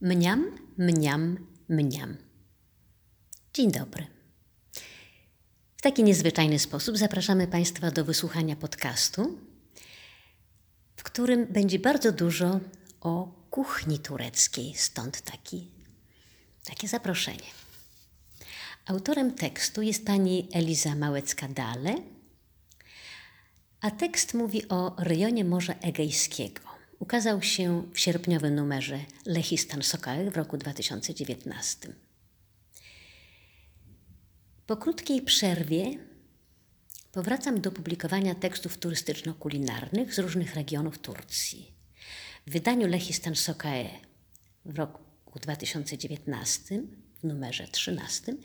Mniam, mniam, mniam. Dzień dobry. W taki niezwyczajny sposób zapraszamy Państwa do wysłuchania podcastu, w którym będzie bardzo dużo o kuchni tureckiej, stąd taki, takie zaproszenie. Autorem tekstu jest pani Eliza Małecka-Dale, a tekst mówi o rejonie Morza Egejskiego. Ukazał się w sierpniowym numerze Lechistan Sokae w roku 2019. Po krótkiej przerwie powracam do publikowania tekstów turystyczno-kulinarnych z różnych regionów Turcji. W wydaniu Lechistan Sokae w roku 2019, w numerze 13,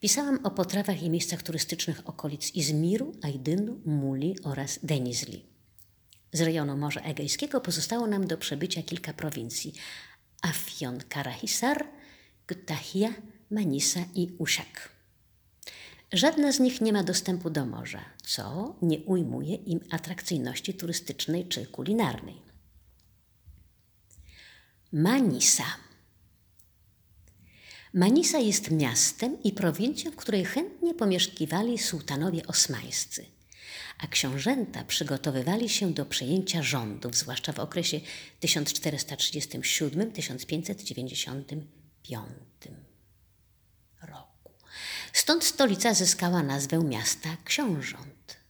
pisałam o potrawach i miejscach turystycznych okolic Izmiru, Ajdynu, Muli oraz Denizli. Z rejonu Morza Egejskiego pozostało nam do przebycia kilka prowincji: Afyon Karahisar, Kütahya, Manisa i Usiak. Żadna z nich nie ma dostępu do morza, co nie ujmuje im atrakcyjności turystycznej czy kulinarnej. Manisa. Manisa jest miastem i prowincją, w której chętnie pomieszkiwali sułtanowie osmańscy – a książęta przygotowywali się do przejęcia rządów, zwłaszcza w okresie 1437-1595 roku. Stąd stolica zyskała nazwę miasta książąt.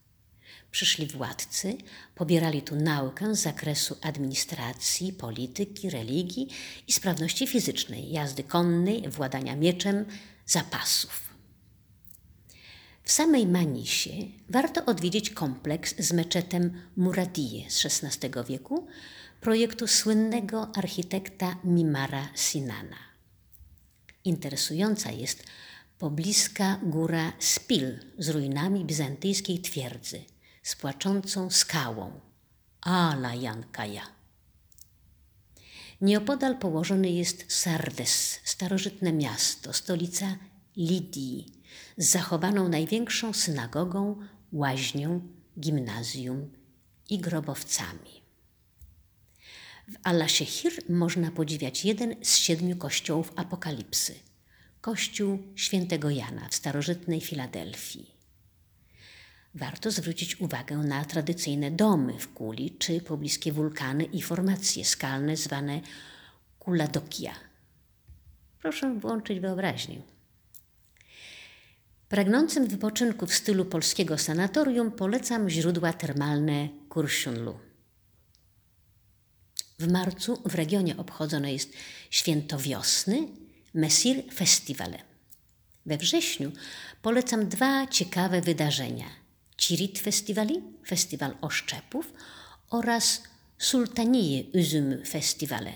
Przyszli władcy, pobierali tu naukę z zakresu administracji, polityki, religii i sprawności fizycznej, jazdy konnej, władania mieczem, zapasów. W samej Manisie warto odwiedzić kompleks z meczetem Muradije z XVI wieku, projektu słynnego architekta Mimara Sinana. Interesująca jest pobliska góra Spil z ruinami bizantyjskiej twierdzy, z płaczącą skałą Ala Jankaja. Nieopodal położony jest Sardes, starożytne miasto, stolica Lidii, z zachowaną największą synagogą, łaźnią, gimnazjum i grobowcami. W Al-Shehir można podziwiać jeden z siedmiu kościołów Apokalipsy kościół świętego Jana w starożytnej Filadelfii. Warto zwrócić uwagę na tradycyjne domy w kuli czy pobliskie wulkany i formacje skalne zwane Kuladokia. Proszę włączyć wyobraźnię. Pragnącym wypoczynku w stylu polskiego sanatorium polecam źródła termalne Kursiunlu. W marcu w regionie obchodzone jest święto wiosny Mesir Festiwale. We wrześniu polecam dwa ciekawe wydarzenia: Cirit Festiwali, festiwal oszczepów oraz Sultanije Üzüm Festiwale,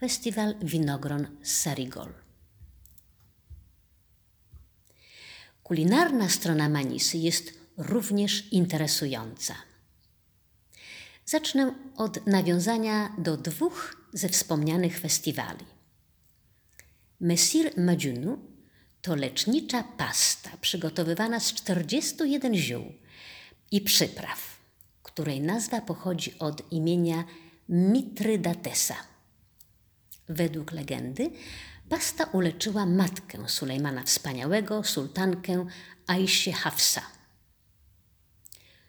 festiwal winogron Sarigol. Kulinarna strona Manisy jest również interesująca. Zacznę od nawiązania do dwóch ze wspomnianych festiwali. Mesir Madziunu to lecznicza pasta przygotowywana z 41 ziół i przypraw, której nazwa pochodzi od imienia Mitrydatesa. Według legendy Pasta uleczyła matkę Sulejmana Wspaniałego, sultankę Aisha Hafsa.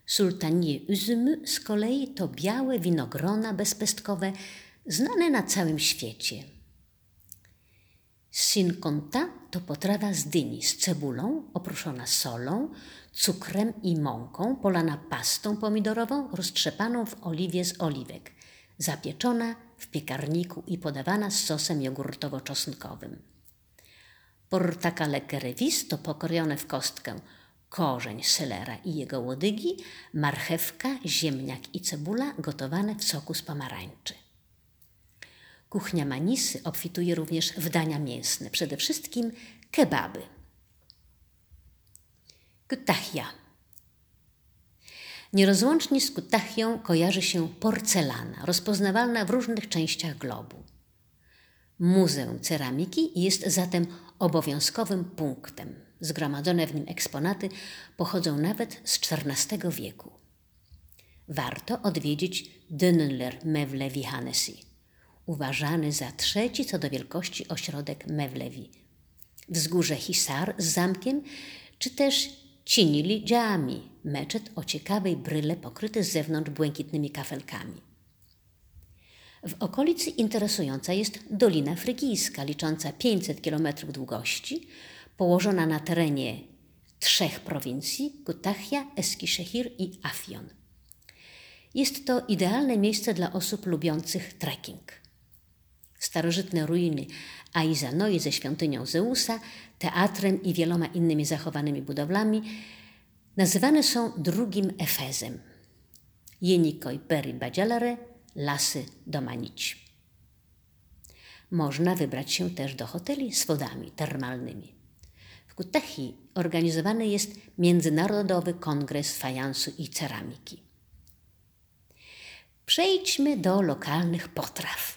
Sultanie Üzmy z kolei to białe winogrona bezpestkowe znane na całym świecie. Sinkonta to potrawa z dyni z cebulą oprószona solą, cukrem i mąką, polana pastą pomidorową roztrzepaną w oliwie z oliwek, zapieczona w piekarniku i podawana z sosem jogurtowo-czosnkowym. Portakale kerevis to pokrojone w kostkę korzeń selera i jego łodygi, marchewka, ziemniak i cebula gotowane w soku z pomarańczy. Kuchnia Manisy obfituje również w dania mięsne, przede wszystkim kebaby. Kütahya Nierozłącznie z Kutachią kojarzy się porcelana, rozpoznawalna w różnych częściach globu. Muzeum Ceramiki jest zatem obowiązkowym punktem. Zgromadzone w nim eksponaty pochodzą nawet z XIV wieku. Warto odwiedzić Dönler Mewle Vihanesi, uważany za trzeci co do wielkości ośrodek Mewlewi. Wzgórze Hisar z zamkiem, czy też Cinili Dżami, meczet o ciekawej bryle pokryty z zewnątrz błękitnymi kafelkami. W okolicy interesująca jest Dolina Frygijska, licząca 500 km długości, położona na terenie trzech prowincji Kutachia, Eskishehir i Afion. Jest to idealne miejsce dla osób lubiących trekking. Starożytne ruiny Aizanoi ze świątynią Zeusa, teatrem i wieloma innymi zachowanymi budowlami nazywane są drugim Efezem. Jenikoj Peri Badzialare, lasy Domanić. Można wybrać się też do hoteli z wodami termalnymi. W Kutechi organizowany jest Międzynarodowy Kongres Fajansu i Ceramiki. Przejdźmy do lokalnych potraw.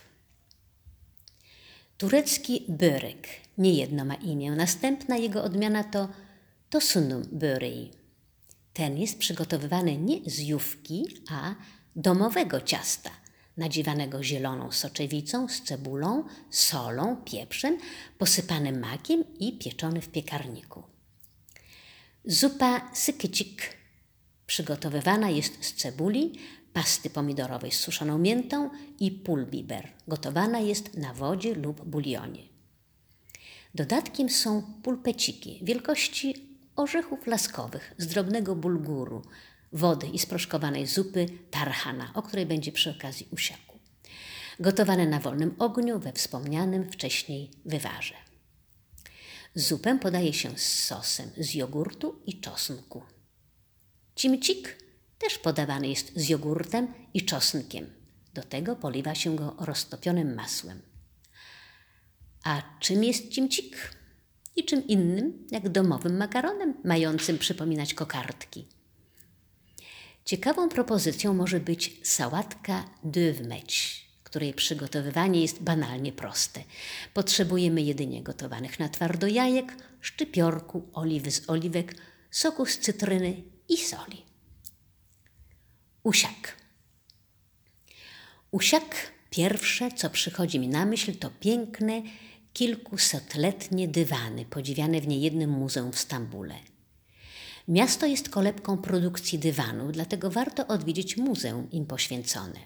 Turecki börek nie jedno ma imię. Następna jego odmiana to tosunum böreği. Ten jest przygotowywany nie z jówki, a domowego ciasta, nadziewanego zieloną soczewicą z cebulą, solą, pieprzem, posypany makiem i pieczony w piekarniku. Zupa sykycik przygotowywana jest z cebuli, pasty pomidorowej z suszoną miętą i pulbiber. Gotowana jest na wodzie lub bulionie. Dodatkiem są pulpeciki wielkości orzechów laskowych z drobnego bulguru, wody i sproszkowanej zupy tarhana, o której będzie przy okazji usiaku. Gotowane na wolnym ogniu we wspomnianym wcześniej wywarze. Zupę podaje się z sosem z jogurtu i czosnku. Cimcik też podawany jest z jogurtem i czosnkiem. Do tego poliwa się go roztopionym masłem. A czym jest cimcik? I czym innym, jak domowym makaronem, mającym przypominać kokardki. Ciekawą propozycją może być sałatka dövmeć, której przygotowywanie jest banalnie proste. Potrzebujemy jedynie gotowanych na twardo jajek, szczypiorku, oliwy z oliwek, soku z cytryny i soli. Usiak. Usiak pierwsze, co przychodzi mi na myśl, to piękne, kilkusetletnie dywany, podziwiane w niejednym muzeum w Stambule. Miasto jest kolebką produkcji dywanów, dlatego warto odwiedzić muzeum im poświęcone.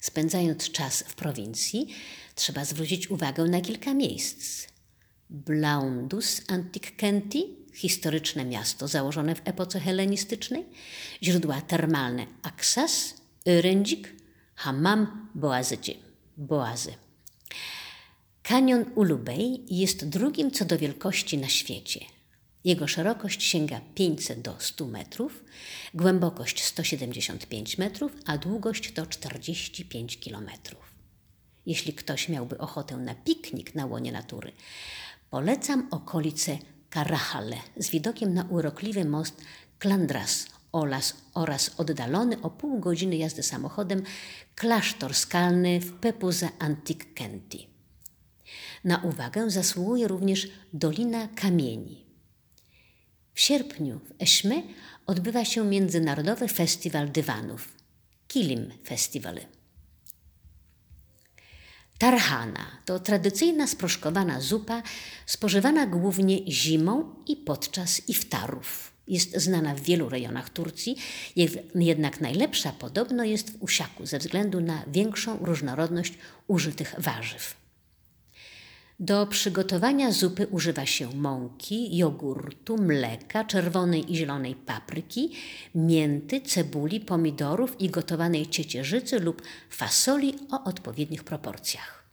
Spędzając czas w prowincji, trzeba zwrócić uwagę na kilka miejsc. Blaundus Antiquenti, historyczne miasto założone w epoce helenistycznej, źródła termalne Aksas, Örendzik, Hammam, Boazycie, Boazy. Kanion Ulubej jest drugim co do wielkości na świecie. Jego szerokość sięga 500 do 100 metrów, głębokość 175 metrów, a długość to 45 kilometrów. Jeśli ktoś miałby ochotę na piknik na łonie natury, polecam okolice Karahale z widokiem na urokliwy most Klandras oraz, oraz oddalony o pół godziny jazdy samochodem klasztor skalny w Pepuze Antik-Kenti. Na uwagę zasługuje również Dolina Kamieni. W sierpniu w Eszmy odbywa się Międzynarodowy Festiwal Dywanów Kilim Festival. Tarhana to tradycyjna sproszkowana zupa spożywana głównie zimą i podczas iftarów. Jest znana w wielu rejonach Turcji, jednak najlepsza podobno jest w Usiaku ze względu na większą różnorodność użytych warzyw. Do przygotowania zupy używa się mąki, jogurtu, mleka, czerwonej i zielonej papryki, mięty, cebuli, pomidorów i gotowanej ciecierzycy lub fasoli o odpowiednich proporcjach.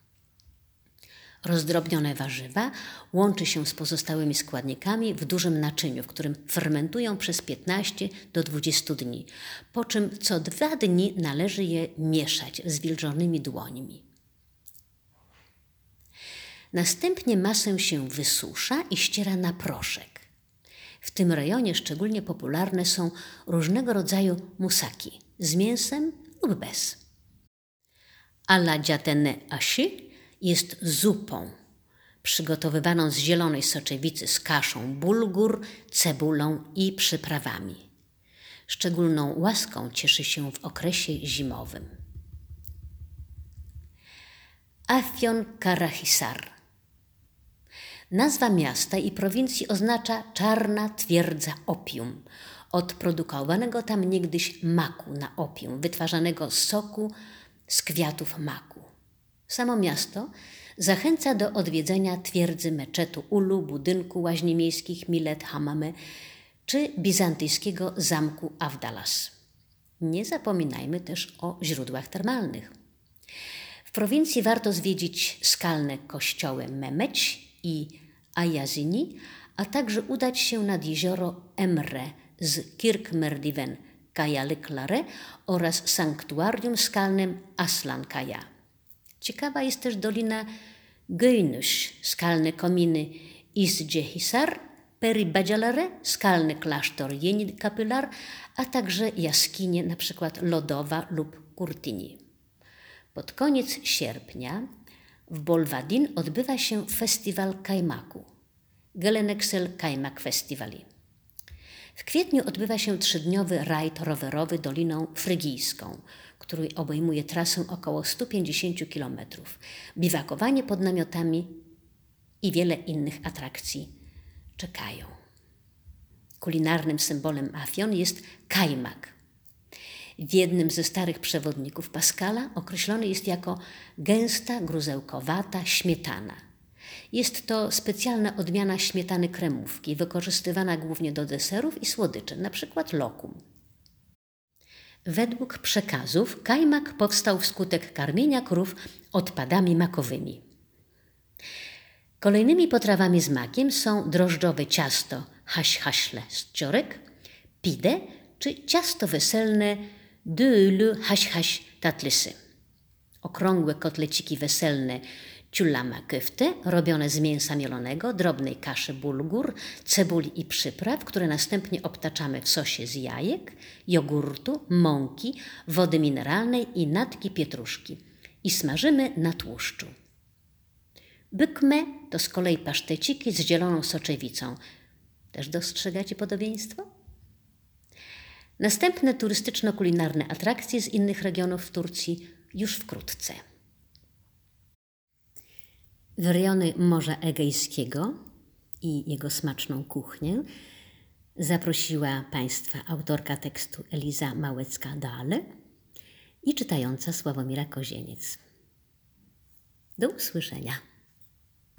Rozdrobnione warzywa łączy się z pozostałymi składnikami w dużym naczyniu, w którym fermentują przez 15 do 20 dni, po czym co dwa dni należy je mieszać z wilżonymi dłońmi. Następnie masę się wysusza i ściera na proszek. W tym rejonie szczególnie popularne są różnego rodzaju musaki z mięsem lub bez. Alla dziatene ashi jest zupą przygotowywaną z zielonej soczewicy z kaszą bulgur, cebulą i przyprawami. Szczególną łaską cieszy się w okresie zimowym. Afyon Karahisar. Nazwa miasta i prowincji oznacza czarna twierdza opium, od produkowanego tam niegdyś maku na opium, wytwarzanego z soku z kwiatów maku. Samo miasto zachęca do odwiedzenia twierdzy meczetu Ulu, budynku łaźni miejskich Milet Hamame czy bizantyjskiego zamku Avdalas. Nie zapominajmy też o źródłach termalnych. W prowincji warto zwiedzić skalne kościoły Memeć i Ayazini, a także udać się nad jezioro Emre z Kirkmerdiven Kajalyklare oraz sanktuarium skalnym Aslan Kaja. Ciekawa jest też dolina Göjnuś, skalne kominy Izdziehisar, Peribadjalare, skalny klasztor Jenid Kapylar, a także jaskinie np. Lodowa lub Kurtini. Pod koniec sierpnia w Bolwadin odbywa się festiwal kajmaku, Gelenexel Kajmak Festivali. W kwietniu odbywa się trzydniowy rajd rowerowy Doliną Frygijską, który obejmuje trasę około 150 km, biwakowanie pod namiotami i wiele innych atrakcji czekają. Kulinarnym symbolem Afion jest kajmak. W jednym ze starych przewodników Pascala określony jest jako gęsta, gruzełkowata śmietana. Jest to specjalna odmiana śmietany kremówki, wykorzystywana głównie do deserów i słodyczy, np. lokum. Według przekazów kajmak powstał wskutek karmienia krów odpadami makowymi. Kolejnymi potrawami z makiem są drożdżowe ciasto haś-haśle z ciorek, pide czy ciasto weselne döylü haś-haś tatlysy. Okrągłe kotleciki weselne ciulama kyfty, robione z mięsa mielonego, drobnej kaszy bulgur, cebuli i przypraw, które następnie obtaczamy w sosie z jajek, jogurtu, mąki, wody mineralnej i natki pietruszki i smażymy na tłuszczu. Bykme to z kolei paszteciki z zieloną soczewicą. Też dostrzegacie podobieństwo? Następne turystyczno-kulinarne atrakcje z innych regionów Turcji już wkrótce. W rejony Morza Egejskiego i jego smaczną kuchnię zaprosiła Państwa autorka tekstu Eliza Małecka-Dale i czytająca Sławomira Kozieniec. Do usłyszenia.